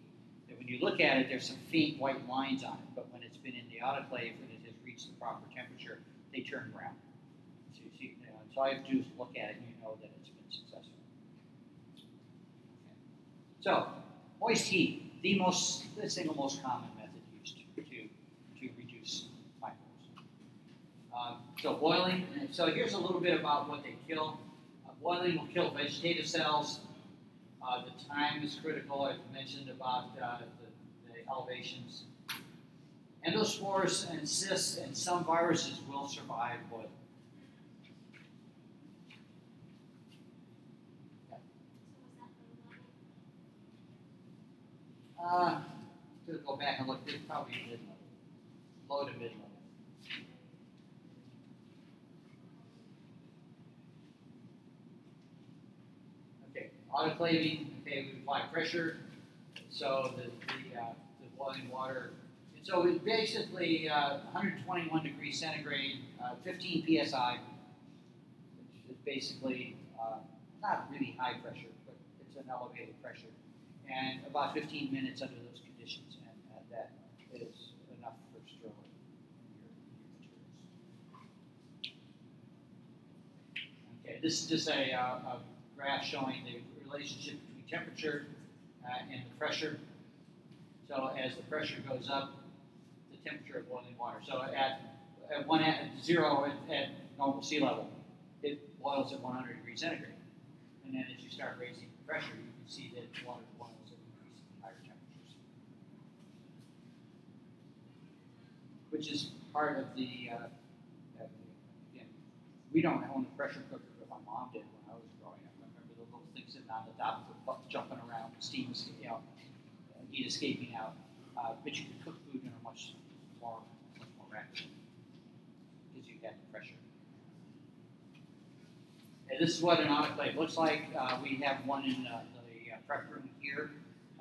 And when you look at it, there's some faint white lines on it, but when it's been in the autoclave and it has reached the proper temperature, they turn brown. So you see, you know, so all you have to do is look at it and you know that it's been successful. So, moist heat, the most, the single most common method used to, to reduce microbes. So boiling, so here's a little bit about what they kill. Uh, boiling will kill vegetative cells. Uh, the time is critical. I've mentioned about uh, the, the elevations. Endospores and cysts and some viruses will survive boiling. Uh, to go back and look, it's probably mid level, low to mid level. Okay, autoclaving, okay, we apply pressure, so the, the, uh, the boiling water, and so it's basically, uh, hundred and twenty-one degrees centigrade, uh, fifteen PSI, which is basically, uh, not really high pressure, but it's an elevated pressure and about 15 minutes under those conditions, and that is enough for materials. Okay, this is just a, uh, a graph showing the relationship between temperature uh, and the pressure. So as the pressure goes up, the temperature of boiling water. So at, at one at zero at, at normal sea level, it boils at 100 degrees centigrade. And then as you start raising the pressure, you can see that water boils at increasingly higher temperatures. Which is part of the, uh, we don't own a pressure cooker, but my mom did when I was growing up. I remember the little thing on the top jumping around, steam, you know, uh, heat escaping out. Uh, but you could cook food in a much more, much more rapidly because you had the pressure. And this is what an autoclave looks like. Uh, we have one in uh, the uh, prep room here.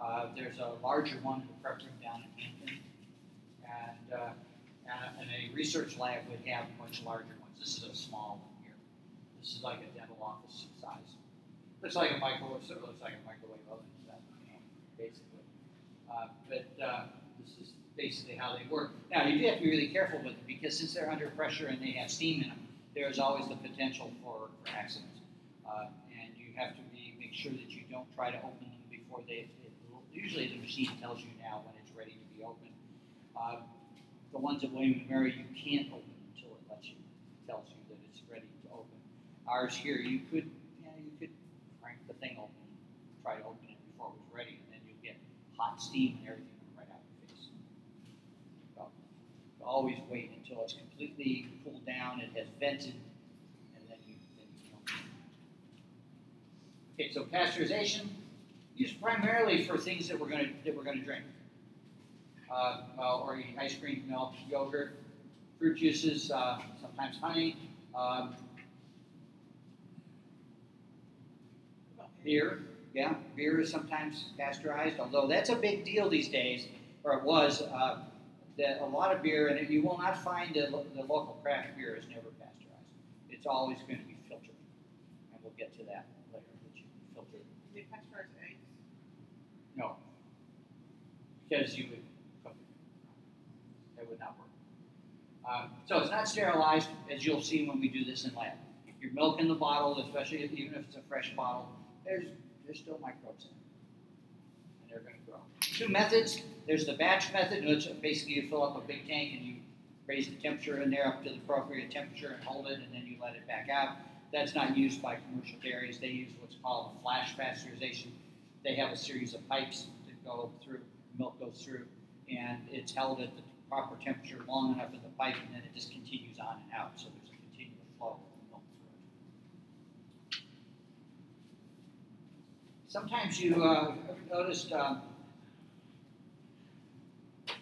Uh, there's a larger one in the prep room down in Hampton. And, and a research lab would have much larger ones. This is a small one here. This is like a dental office size. Looks like a microwave, looks like a microwave oven, uh, you know, basically. Uh, but uh, this is basically how they work. Now, you do have to be really careful with them because since they're under pressure and they have steam in them, there is always the potential for, for accidents. Uh, and you have to be, make sure that you don't try to open them before they, it, usually the machine tells you now when it's ready to be opened. Uh, the ones at William and Mary, you can't open until it lets you, tells you that it's ready to open. Ours here, you could, yeah, you could crank the thing open, try to open it before it was ready, and then you'll get hot steam and everything right out your face. So, always wait until it's completely cooled down, it has vented, and then you, then you don't. Okay, so pasteurization, used primarily for things that we're gonna, that we're gonna drink. Uh, or ice cream, milk, yogurt, fruit juices, uh, sometimes honey, um, beer, yeah, beer is sometimes pasteurized, although that's a big deal these days, or it was, uh, that a lot of beer, and you will not find the, the local craft beer is never pasteurized. It's always going to be filtered, and we'll get to that later, that you can filter it. They pasteurize eggs. No. Because you would cook it. That would not work. Uh, so it's not sterilized, as you'll see when we do this in lab. Your milk in the bottle, especially if, even if it's a fresh bottle, there's, there's still microbes in it. And they're going to grow. Two methods. There's the batch method, which basically you fill up a big tank and you raise the temperature in there up to the appropriate temperature and hold it, and then you let it back out. That's not used by commercial dairies. They use what's called flash pasteurization. They have a series of pipes that go through, milk goes through, and it's held at the proper temperature long enough in the pipe, and then it just continues on and out, so there's a continual flow of milk through it. Sometimes you, uh, noticed, um,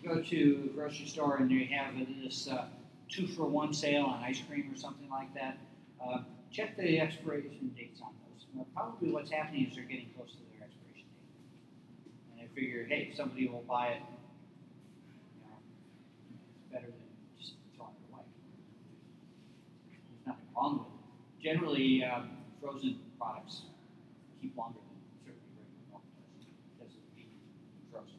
go to a grocery store and you have this, uh, two for one sale on ice cream or something like that. Uh, check the expiration dates on those. Now, probably what's happening is they're getting close to their expiration date. And they figure, hey, somebody will buy it, it's better than just throwing it away. There's nothing wrong with it. Generally, um, frozen products keep longer than certainly regular milk does because of being frozen.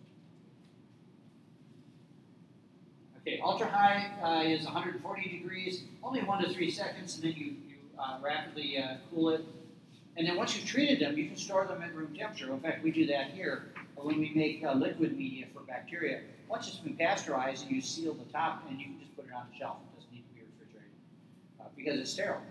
Okay, ultra high uh, is 140 degrees, only one to three seconds, and then you, you uh, rapidly uh, cool it. And then once you've treated them, you can store them at room temperature. In fact, we do that here when we make uh, liquid media for bacteria. Once it's been pasteurized, you seal the top and you can just put it on the shelf. It doesn't need to be refrigerated uh, because it's sterile.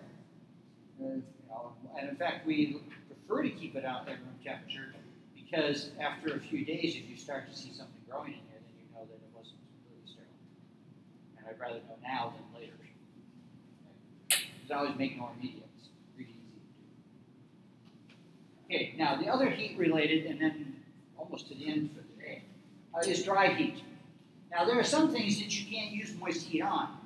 Uh, you know, and in fact, we prefer to keep it out at room temperature because after a few days, if you start to see something growing in there, then you know that it wasn't completely sterile. And I'd rather know now than later. Because I always make more media. It's really easy to do. Okay, now the other heat related, and then almost to the end for today, uh, is dry heat. Now there are some things that you can't use moist heat on.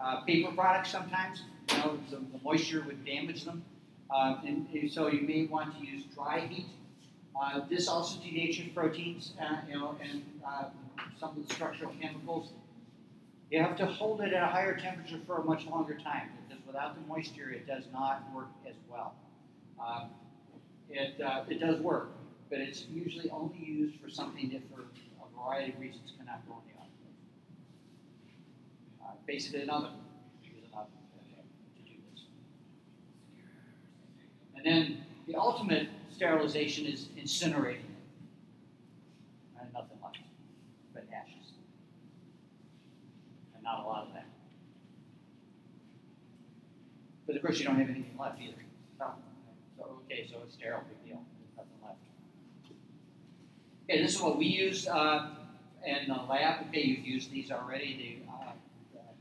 Uh, paper products sometimes, you know, the, the moisture would damage them. Uh, and, and so you may want to use dry heat. Uh, this also denatures proteins, uh, you know, and uh, some of the structural chemicals. You have to hold it at a higher temperature for a much longer time because without the moisture, it does not work as well. Um, it, uh, it does work, but it's usually only used for something that, for a variety of reasons, cannot go in the oven. Uh, basically, an oven. Uh, to do this. And then the ultimate sterilization is incinerating it. And nothing left but ashes. And not a lot of that. But of course, you don't have anything left either. So, okay, so it's sterile, big deal. There's nothing left. Okay, this is what we use uh, in the lab. Okay, you've used these already. The uh, uh,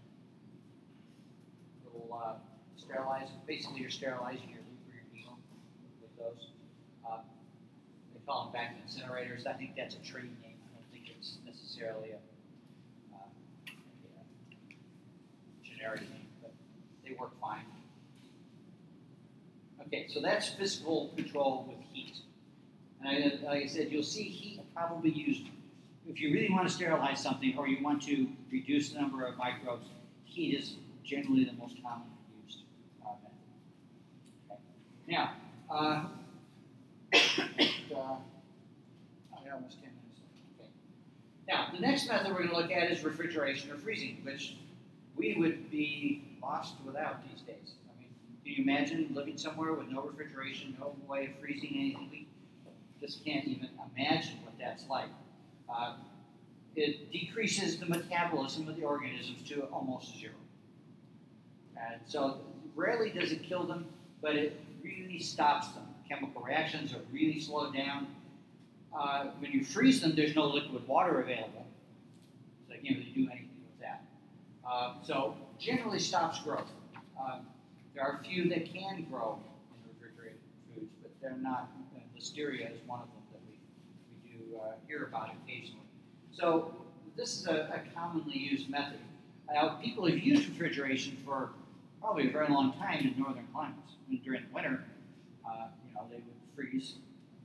little uh, sterilize. Basically, you're sterilizing your loop your needle with those. Uh, they call them vacuum incinerators. I think that's a trade name. I don't think it's necessarily a, uh, a uh, but they work fine. Okay, so that's physical control with heat. And I, like I said, you'll see heat probably used if you really want to sterilize something or you want to reduce the number of microbes. Heat is generally the most commonly used uh, method. Okay. Now, uh, *coughs* uh, I almost ten minutes. Okay. Now, the next method we're going to look at is refrigeration or freezing, which we would be lost without these days. I mean, can you imagine living somewhere with no refrigeration, no way of freezing anything? We just can't even imagine what that's like. Uh, it decreases the metabolism of the organisms to almost zero. And so rarely does it kill them, but it really stops them. Chemical reactions are really slowed down. Uh, when you freeze them, there's no liquid water available. So you can't really do anything. Uh, so generally stops growth. Um, there are a few that can grow in refrigerated foods, but they're not. Uh, listeria is one of them that we, we do uh, hear about occasionally. So this is a, a commonly used method. Uh, people have used refrigeration for probably a very long time in northern climates. Mean, during the winter, uh, you know, they would freeze,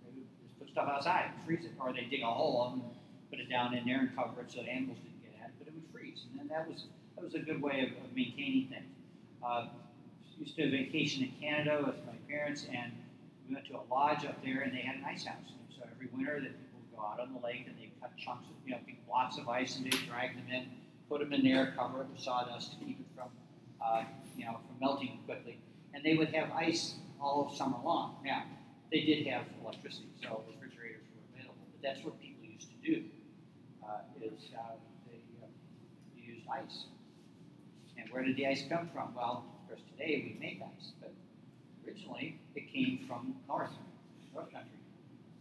they would just put stuff outside and freeze it, or they dig a hole and put it down in there and cover it so the animals didn't get at it, but it would freeze. And then that was that was a good way of, of maintaining things. Uh, used to vacation in Canada with my parents, and we went to a lodge up there, and they had an ice house. And so every winter, that people would go out on the lake and they cut chunks of, you know, big blocks of ice, and they drag them in, put them in there, cover it with sawdust to keep it from, uh, you know, from melting quickly. And they would have ice all summer long. Now, they did have electricity, so refrigerators were available, but that's what people used to do. Uh, is uh, they uh, used ice. Where did the ice come from? Well, of course, today we make ice, but originally it came from north, north country.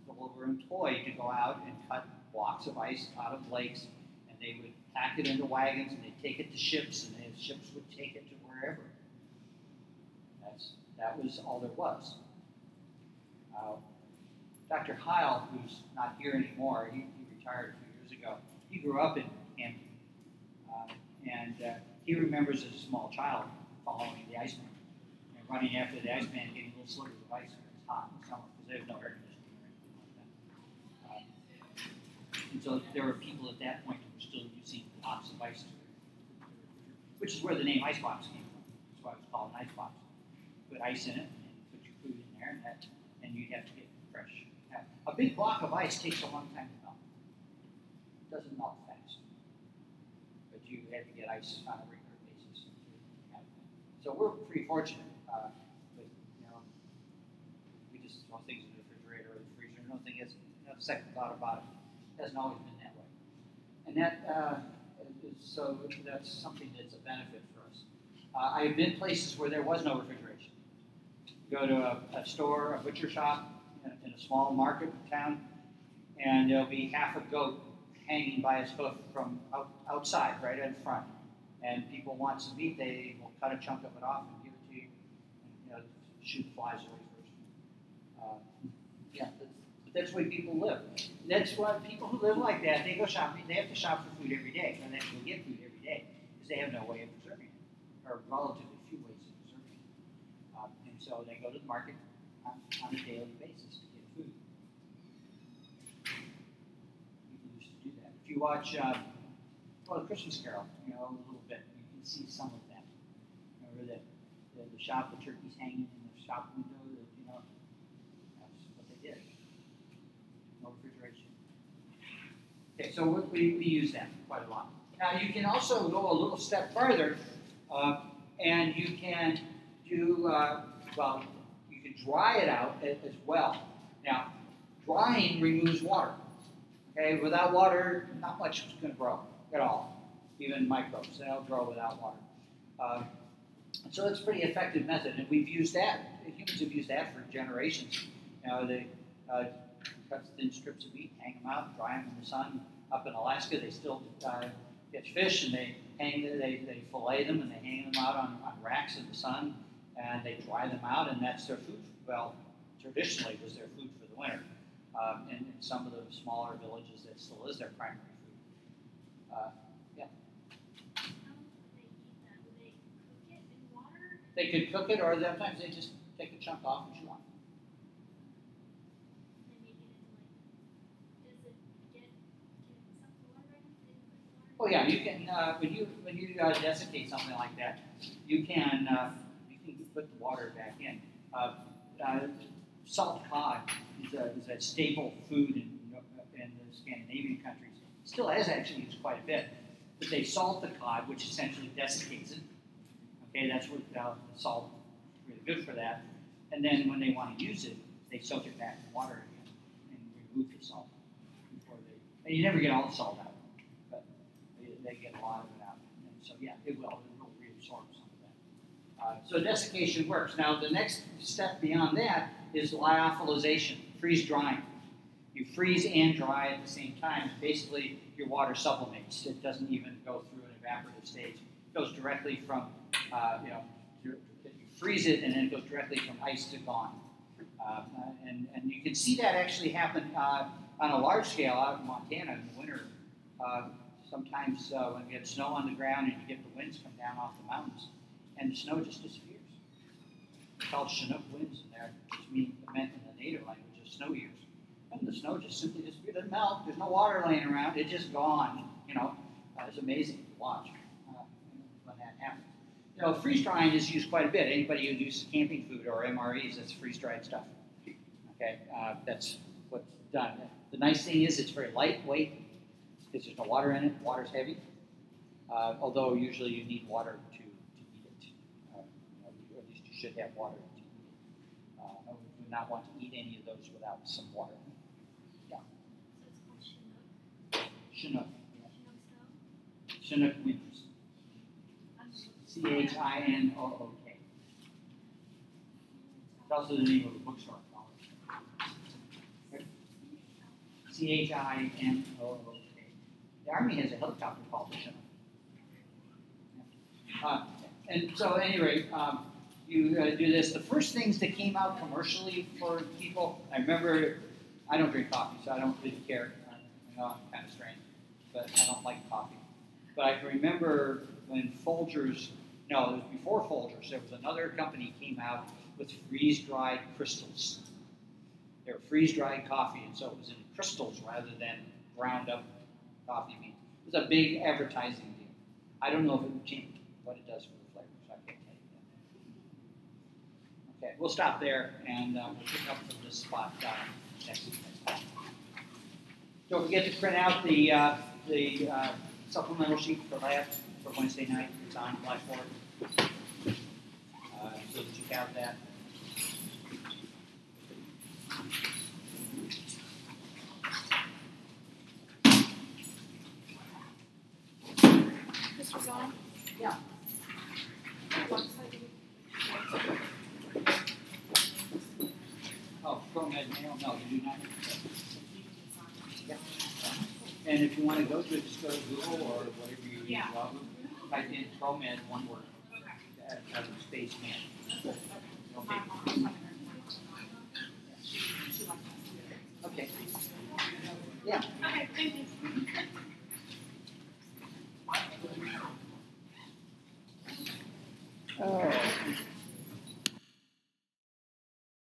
People were employed to go out and cut blocks of ice out of lakes and they would pack it into wagons and they'd take it to ships and the ships would take it to wherever. That's, that was all there was. Uh, Dr. Heil, who's not here anymore, he, he retired a few years ago, he grew up in Hampton. Uh, and uh, he remembers as a small child following the Iceman and running after the Iceman, getting little slivers of ice when it's hot in the summer because there's no air conditioning or anything like that. Uh, and so there were people at that point who were still using lots of ice, which is where the name icebox came from. That's why it was called an icebox. Put ice in it and put your food in there, and that, and you'd have to get fresh. Now, a big block of ice takes a long time to melt. It doesn't melt fast, had to get ice on a regular basis. So we're pretty fortunate. Uh, but, you know, we just throw things in the refrigerator or the freezer. No thing is, no second thought about it. It hasn't always been that way. And that, uh, is, so that's something that's a benefit for us. Uh, I have been places where there was no refrigeration. Go to a, a store, a butcher shop in, in a small market town, and there'll be half a goat hanging by its hoof from out, outside, right in front. And people want some meat, they will cut a chunk of it off and give it to you, and, you know, shoot flies away first. Uh, yeah, that's, that's the way people live. That's why people who live like that, they go shopping, they have to shop for food every day, and they actually get food every day, because they have no way of preserving it, or relatively few ways of preserving it. Um, and so they go to the market on, on a daily basis to get food. People used to do that. If you watch, uh, well, the Christmas Carol, you know, a little bit, you can see some of that. Remember that the, the shop, the turkey's hanging in the shop window, that, you know, that's what they did. No refrigeration. Okay, so we, we, we use that quite a lot. Now, you can also go a little step further, uh, and you can do, uh, well, you can dry it out as well. Now, drying removes water. Okay, without water, not much is going to grow at all, even microbes. They'll grow without water. Uh, so it's a pretty effective method, and we've used that. Humans have used that for generations. You know, they uh, cut thin strips of meat, hang them out, dry them in the sun. Up in Alaska, they still uh, catch fish, and they hang, they, they fillet them, and they hang them out on, on racks in the sun, and they dry them out, and that's their food. Well, traditionally was their food for the winter. Um, and in some of the smaller villages, that still is their primary food. Uh, would they could cook it, or sometimes they just take a chunk off and chew on water? Oh yeah, you can uh, when you when you uh, desiccate something like that, you can uh, you can put the water back in. Uh, uh, salt cod is a, is a staple food in in the Scandinavian countries. Still has actually used quite a bit, but they salt the cod, which essentially desiccates it. Okay, that's what uh, the salt is really good for that. And then when they want to use it, they soak it back in water again and remove the salt before they. And you never get all the salt out but they, they get a lot of it out. And so, yeah, it will, it will reabsorb some of that. Uh, so desiccation works. Now, the next step beyond that is lyophilization, freeze drying. You freeze and dry at the same time. Basically, your water sublimates. It doesn't even go through an evaporative stage. It goes directly from, uh, you know, you freeze it and then it goes directly from ice to gone. Uh, and, and you can see that actually happen uh, on a large scale out in Montana in the winter. Uh, sometimes uh, when you get snow on the ground and you get the winds come down off the mountains, and the snow just disappears. It's called Chinook winds, and they're just mean, meant in the native language snow years. And the snow just simply disappears. It doesn't melt. There's no water laying around. It's just gone. You know, uh, it's amazing to watch uh, when that happens. You know, freeze drying is used quite a bit. Anybody who uses camping food or MREs, that's freeze dried stuff. Okay, uh, that's what's done. The nice thing is it's very lightweight because there's no water in it. Water's heavy. Uh, although usually you need water to, to eat it. Uh, or at least you should have water to eat it. Uh, I would not want to eat any of those without some water. So it's called Chinook. Chinook. Chinook snow? Chinook winters. C H I N O O K. It's also the name of a bookstore. C H I N O O K. The Army has a helicopter politician. Uh, and so, at any rate, um, you uh, do this. The first things that came out commercially for people, I remember, I don't drink coffee, so I don't really care. I know I'm kind of strange, but I don't like coffee. But I can remember when Folgers, no, it was before Folgers, there was another company came out with freeze-dried crystals. They were freeze-dried coffee, and so it was in crystals rather than ground up coffee beans. It was a big advertising deal. I don't know if it changed what it does for the flavors. I can't tell you that. Okay, we'll stop there and uh, we'll pick up from this spot uh, next, next time. Don't forget to print out the uh, the uh, supplemental sheet for lab for Wednesday night. It's on Blackboard, uh, so that you have that. This was on? Yeah. And if you want to go to it, just go to Google or whatever you use, Robert, type in ProMed, one word. Okay. As a space man. Okay. Okay. Yeah. Okay, thank you. Oh.